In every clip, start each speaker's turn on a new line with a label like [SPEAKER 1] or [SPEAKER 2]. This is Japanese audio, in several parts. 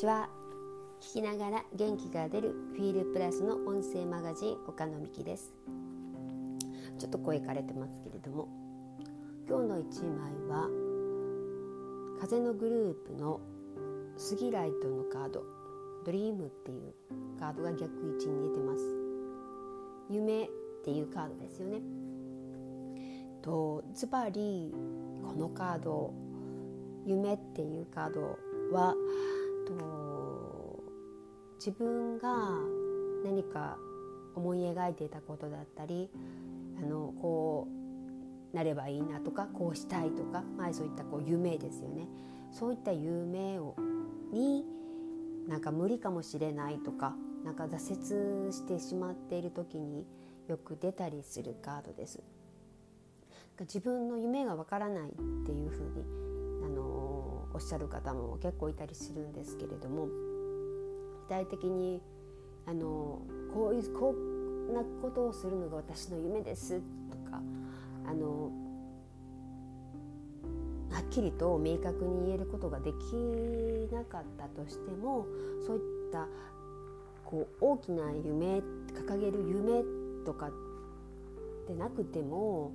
[SPEAKER 1] ちは。聞きながら元気が出るフィールプラスの音声マガジン岡野美希です。ちょっと声枯れてますけれども今日の一枚は風のグループのスギライトのカードドリームっていうカードが逆位置に出てます。夢っていうカードですよね。とズバリこのカード夢っていうカードは自分が何か思い描いていたことだったりあのこうなればいいなとかこうしたいとか、まあ、そういったこう夢ですよねそういった夢をになんか無理かもしれないとかなんか挫折してしまっている時によく出たりするカードです。自分の夢がわからないっていうふうにあのおっしゃる方も結構いたりするんですけれども体的にあのこういうこんなことをするのが私の夢ですとかあのはっきりと明確に言えることができなかったとしてもそういったこう大きな夢掲げる夢とかでなくても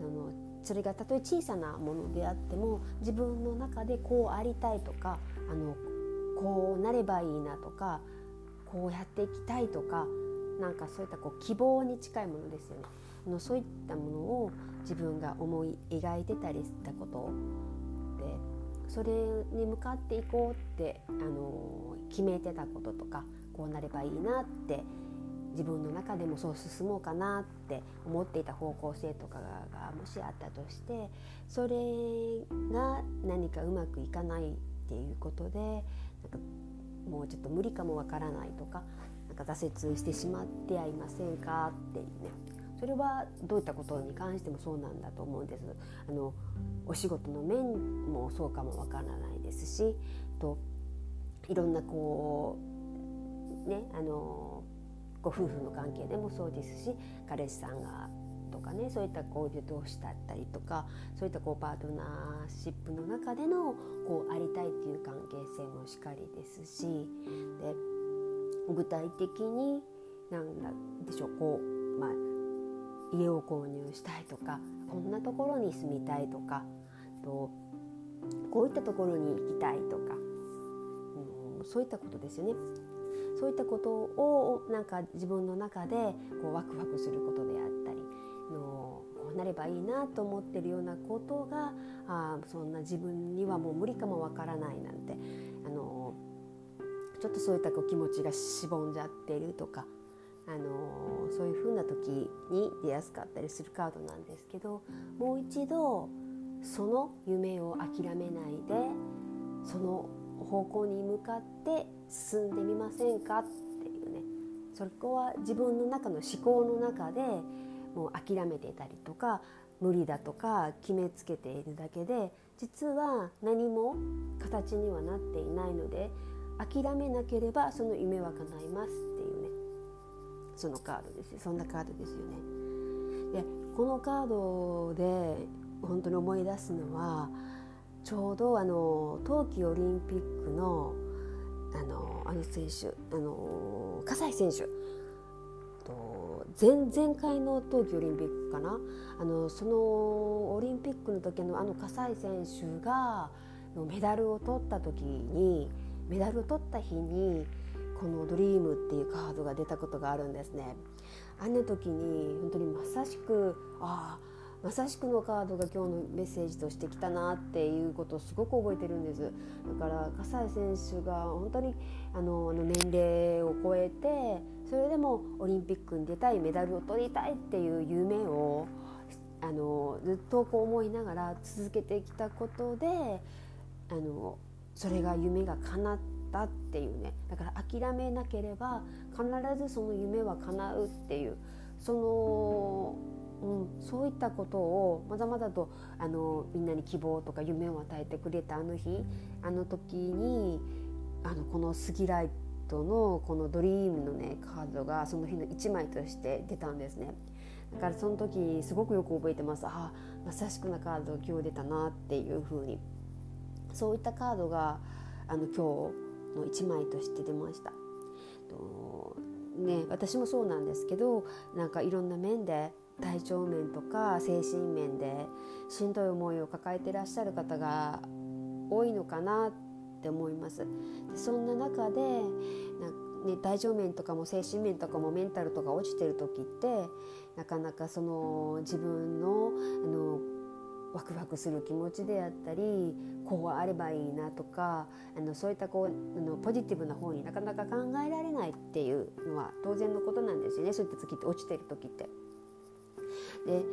[SPEAKER 1] あのそれがたとえ小さなものであっても自分の中でこうありたいとかあのこうなればいいなとかこうやっていきたいとかなんかそういったこう希望に近いものですよね。あのそういったものを自分が思い描いてたりしたことでそれに向かっていこうってあの決めてたこととかこうなればいいなって自分の中でもそう進もうかなって思っていた方向性とかがもしあったとしてそれが何かうまくいかないっていうことでもうちょっと無理かもわからないとかなんか挫折してしまってはいませんかっていうねそれはどういったことに関してもそうなんだと思うんです。あのお仕事の面もそうかもわからないですしといろんなこうねあのご夫婦の関係でもそうですし彼氏さんがかねそういった恋人同士だったりとかそういったこうパートナーシップの中でのこうありたいっていう関係性もしっかりですしで具体的に何だでしょうこう、まあ、家を購入したいとかこんなところに住みたいとかとこういったところに行きたいとか、うん、そういったことですよね。そういったことをなんか自分の中でこうワクワクすることであなればいいなと思ってるようなことがあそんな自分にはもう無理かもわからないなんて。あのちょっとそういったこう気持ちがしぼんじゃってるとかあのそういうふうな時に出やすかったりするカードなんですけどもう一度その夢を諦めないでその方向に向かって進んでみませんかっていうね。そこは自分の中の思考の中でもう諦めていたりとか無理だとか決めつけているだけで実は何も形にはなっていないので諦めなければその夢は叶いますっていうねそのカードですそんなカードですよね。でこのカードで本当に思い出すのはちょうどあの冬季オリンピックのあのあの選手あの葛西選手前々回の冬季オリンピックかな？あのそのオリンピックの時のあの葛西選手がメダルを取った時にメダルを取った日にこの「ドリームっていうカードが出たことがあるんですね。あの時に本当にまさしくああまさしくのカードが今日のメッセージとしてきたなっていうことをすごく覚えてるんです。だから葛西選手が本当にあの年齢を超えてそれでもオリンピックに出たいメダルを取りたいっていう夢をあのずっとこう思いながら続けてきたことであのそれが夢が叶ったっていうね。だから諦めなければ必ずその夢は叶うっていうそのうん、そういったことをまだまだとあのみんなに希望とか夢を与えてくれたあの日あの時にあのこのスギライトのこのドリームのねカードがその日の1枚として出たんですね。だからその時すごくよく覚えてますああまさしくなカード今日出たなっていう風にそういったカードがあの今日の1枚として出ました。とね、私もそうなんですけどなんかいろんな面で体調面とか精神面でしんどい思いを抱えていらっしゃる方が多いのかなって思います。そんな中でね、体調面とかも精神面とかもメンタルとか落ちてる時ってなかなかその自分のあのワクワクする気持ちであったりこうあればいいなとかあのそういったこうあのポジティブな方になかなか考えられないっていうのは当然のことなんですよねそういった時って落ちてる時って。で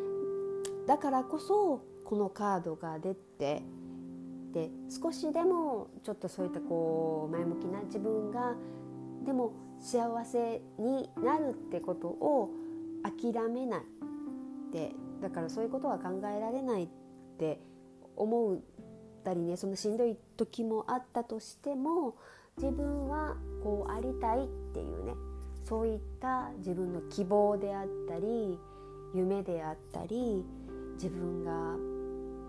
[SPEAKER 1] だからこそこのカードが出てで少しでもちょっとそういったこう前向きな自分がでも幸せになるってことを諦めない。でだからそういうことは考えられないって思ったりねそのしんどい時もあったとしても自分はこうありたいっていうねそういった自分の希望であったり夢であったり自分が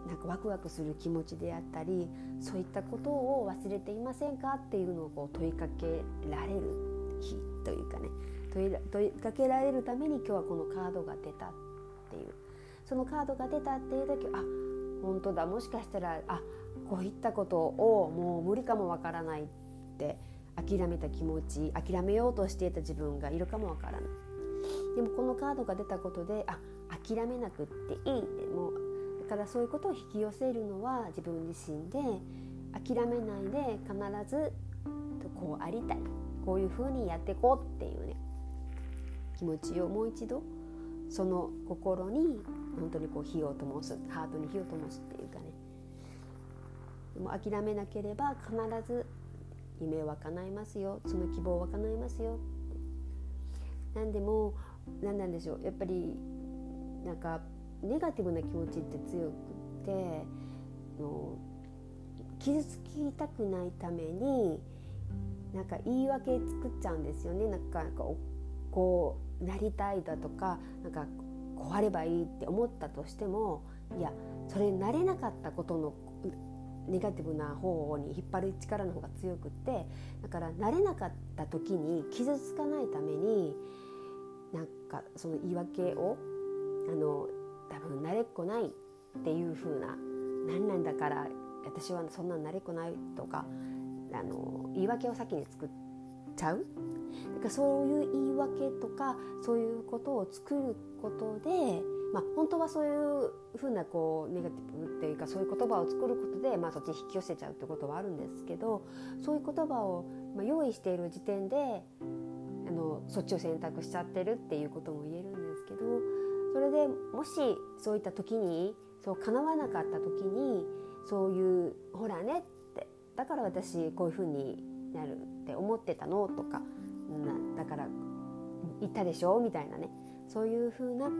[SPEAKER 1] なんかワクワクする気持ちであったりそういったことを忘れていませんかっていうのをこう問いかけられる日というかね。問いかけられるために今日はこのカードが出たっていう。そのカードが出たっていう時あ本当だ。もしかしたらあこういったことをもう無理かもわからないって諦めた気持ち諦めようとしていた自分がいるかもわからない。でもこのカードが出たことであ諦めなくっていいってもうだからそういうことを引き寄せるのは自分自身で諦めないで必ずこうありたいこういうふうにやっていこうっていうね気持ちをもう一度その心に本当にこう火を灯すハートに火を灯すっていうかね。でも諦めなければ必ず夢は叶いますよその希望は叶いますよ。なんでも何なんでしょう。やっぱりなんかネガティブな気持ちって強くての傷つきたくないためになんか言い訳作っちゃうんですよね。なんかこうなりたいだとかなんかこうあればいいって思ったとしてもいやそれなれなかったことのネガティブな方に引っ張る力の方が強くってだから慣れなかった時に傷つかないためになんかその言い訳をあの多分慣れっこないっていう風な何なんだから私はそんな慣れっこないとかあの言い訳を先に作っちゃう。だかそういう言い訳とかそういうことを作ることで、まあ、本当はそういうふうなこうネガティブっていうかそういう言葉を作ることで、まあ、そっちに引き寄せちゃうってことはあるんですけどそういう言葉を、ま、用意している時点でのそっちを選択しちゃってるっていうことも言えるんですけどそれでもしそういった時にそう叶わなかった時にそういうほらねってだから私こういうふうになるって思ってたのとかだから言ったでしょみたいなねそういうふうな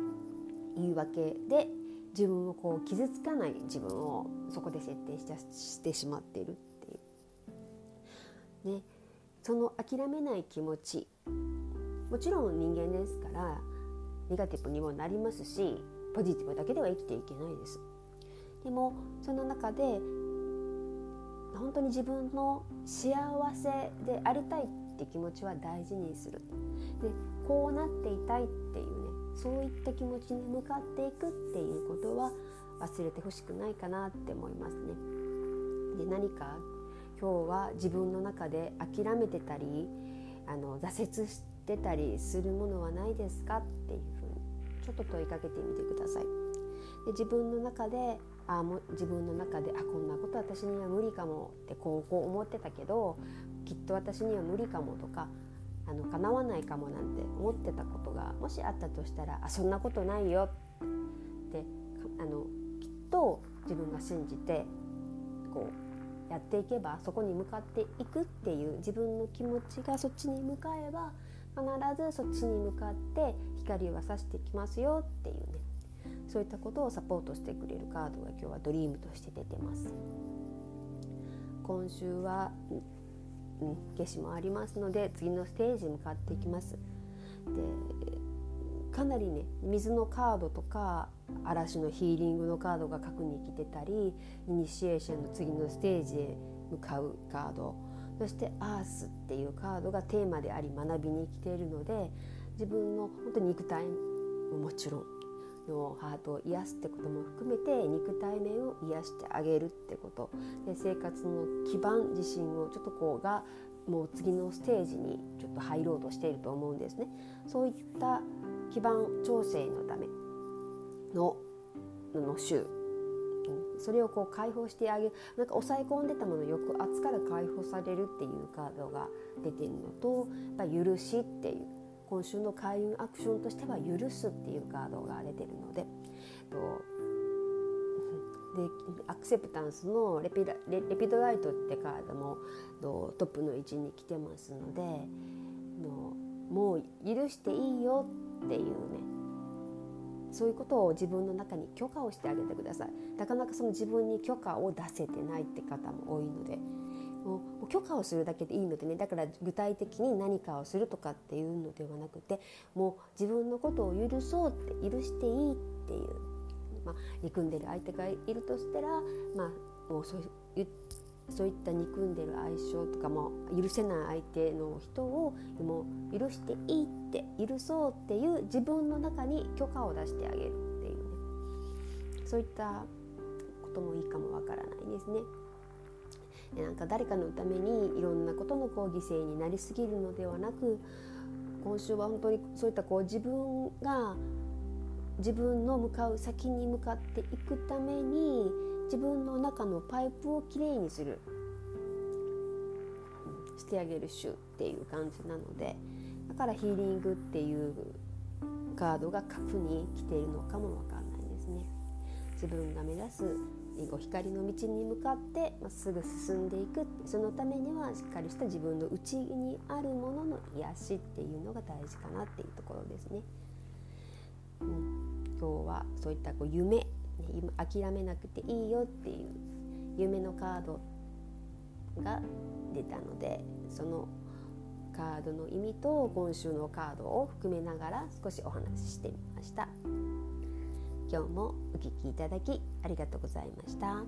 [SPEAKER 1] 言い訳で自分をこう傷つかない自分をそこで設定ししてしまっているっていう。ね、その諦めない気持ちもちろん人間ですからネガティブにもなりますしポジティブだけでは生きていけないです。でもその中で本当に自分の幸せでありたいって気持ちは大事にするでこうなっていたいっていうねそういった気持ちに向かっていくっていうことは忘れてほしくないかなって思いますね。で何か今日は自分の中で諦めてたりあの挫折してたりするものはないですかっていうふうにちょっと問いかけてみてください。で自分の中であも自分の中であこんなこと私には無理かもってこうこう思ってたけどきっと私には無理かもとかあの叶わないかもなんて思ってたことがもしあったとしたらあそんなことないよってあのきっと自分が信じてこうやっていけばそこに向かっていくっていう自分の気持ちがそっちに向かえば必ずそっちに向かって光は差してきますよっていうね。そういったことをサポートしてくれるカードが今日はドリームとして出てます。今週は、うん、夏至もありますので次のステージに向かっていきます。でかなりね水のカードとか嵐のヒーリングのカードが過去に来てたりイニシエーションの次のステージへ向かうカードそして「アース」っていうカードがテーマであり学びに来ているので自分の本当に肉体ももちろんのハートを癒すってことも含めて肉体面を癒してあげるってことで生活の基盤自身をちょっとこうがもう次のステージにちょっと入ろうとしていると思うんですね。そういった基盤調整のためのの週それをこう解放してあげなんか抑え込んでたもの抑圧から解放されるっていうカードが出てるのとやっぱ許しっていう。今週の開運アクションとしては「許す」っていうカードが出てるので。とでアクセプタンスのレピレレピドライトってカードもトップの位置に来てますのでのもう許していいよっていうね。そういうことを自分の中に許可をしてあげてください。なかなかその自分に許可を出せてないって方も多いので。もう許可をするだけでいいのでね。だから具体的に何かをするとかっていうのではなくてもう自分のことを許そうって許していいっていう、まあ、憎んでる相手がいるとしたら、まあ、もうそういうそういった憎んでる相性とかも許せない相手の人をもう許していいって許そうっていう自分の中に許可を出してあげるっていうねそういったこともいいかもわからないですね。なんか誰かのためにいろんなことのこう犠牲になりすぎるのではなく今週は本当にそういったこう自分が自分の向かう先に向かっていくために自分の中のパイプをきれいにするしてあげる週っていう感じなのでだからヒーリングっていうカードが核に来ているのかもわかんないですね。自分が目指す光の道に向かってまっすぐ進んでいくそのためにはしっかりした自分の内にあるものの癒しっていうのが大事かなっていうところですね。うん、今日はそういったこう夢諦めなくていいよっていう夢のカードが出たのでそのカードの意味と今週のカードを含めながら少しお話ししてみました。今日もお聴きいただきありがとうございました。